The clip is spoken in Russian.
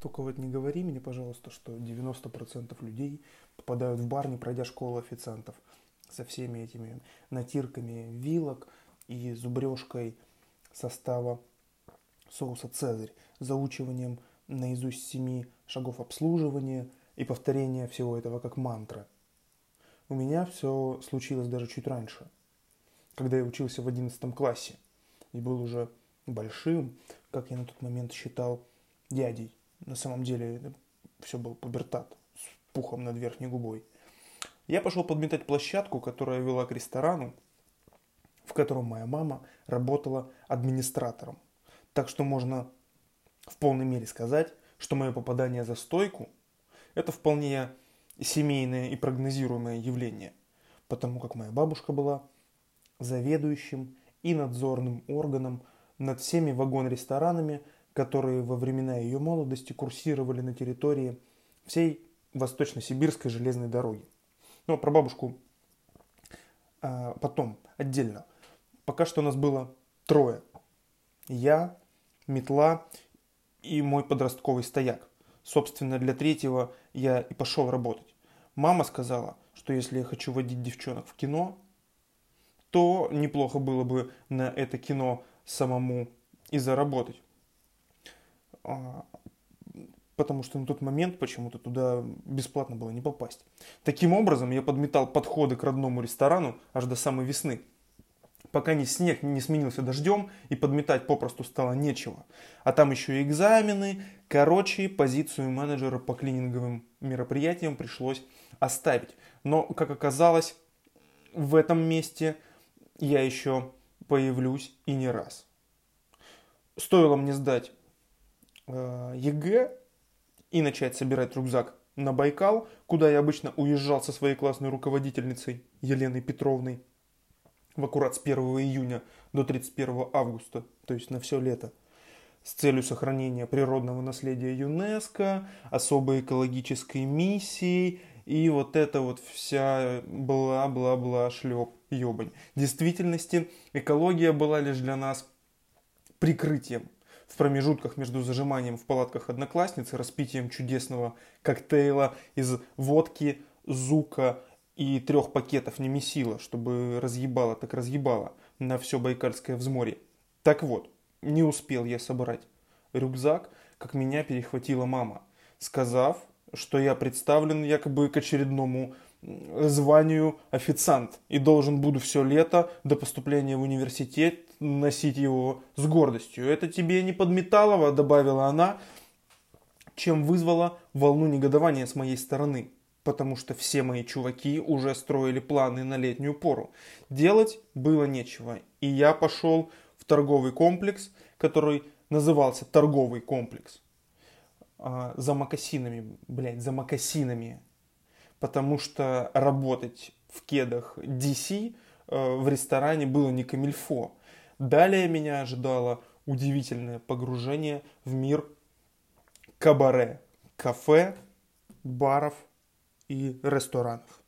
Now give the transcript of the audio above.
Только вот не говори мне, пожалуйста, что 90% людей попадают в бар, не пройдя школу официантов со всеми этими натирками вилок и зубрежкой состава соуса «Цезарь», заучиванием наизусть семи шагов обслуживания и повторения всего этого как мантра. У меня все случилось даже чуть раньше, когда я учился в 11 классе и был уже большим, как я на тот момент считал, дядей. На самом деле все был пубертат с пухом над верхней губой. Я пошел подметать площадку, которая вела к ресторану, в котором моя мама работала администратором. Так что можно в полной мере сказать, что мое попадание за стойку – это вполне семейное и прогнозируемое явление, потому как моя бабушка была заведующим и надзорным органом над всеми вагон-ресторанами, которые во времена ее молодости курсировали на территории всей Восточно-Сибирской железной дороги. Но про бабушку а, потом, отдельно. Пока что у нас было трое. Я, метла и мой подростковый стояк. Собственно, для третьего я и пошел работать. Мама сказала, что если я хочу водить девчонок в кино, то неплохо было бы на это кино самому и заработать. А, потому что на тот момент почему-то туда бесплатно было не попасть. Таким образом, я подметал подходы к родному ресторану аж до самой весны. Пока не снег не сменился дождем и подметать попросту стало нечего. А там еще и экзамены. Короче, позицию менеджера по клининговым мероприятиям пришлось оставить. Но, как оказалось, в этом месте я еще появлюсь и не раз. Стоило мне сдать ЕГЭ и начать собирать рюкзак на Байкал, куда я обычно уезжал со своей классной руководительницей Еленой Петровной в аккурат с 1 июня до 31 августа, то есть на все лето, с целью сохранения природного наследия ЮНЕСКО, особой экологической миссии и вот это вот вся бла-бла-бла шлеп ебань. В действительности экология была лишь для нас прикрытием. В промежутках между зажиманием в палатках одноклассницы, распитием чудесного коктейля из водки, зука и трех пакетов не месила, чтобы разъебало так разъебало на все Байкальское взморье. Так вот, не успел я собрать рюкзак, как меня перехватила мама, сказав, что я представлен якобы к очередному званию официант и должен буду все лето до поступления в университет носить его с гордостью. Это тебе не подметалово, добавила она, чем вызвала волну негодования с моей стороны, потому что все мои чуваки уже строили планы на летнюю пору. Делать было нечего, и я пошел в торговый комплекс, который назывался торговый комплекс. А, за макасинами, блядь, за макасинами потому что работать в кедах DC э, в ресторане было не камильфо. Далее меня ожидало удивительное погружение в мир кабаре, кафе, баров и ресторанов.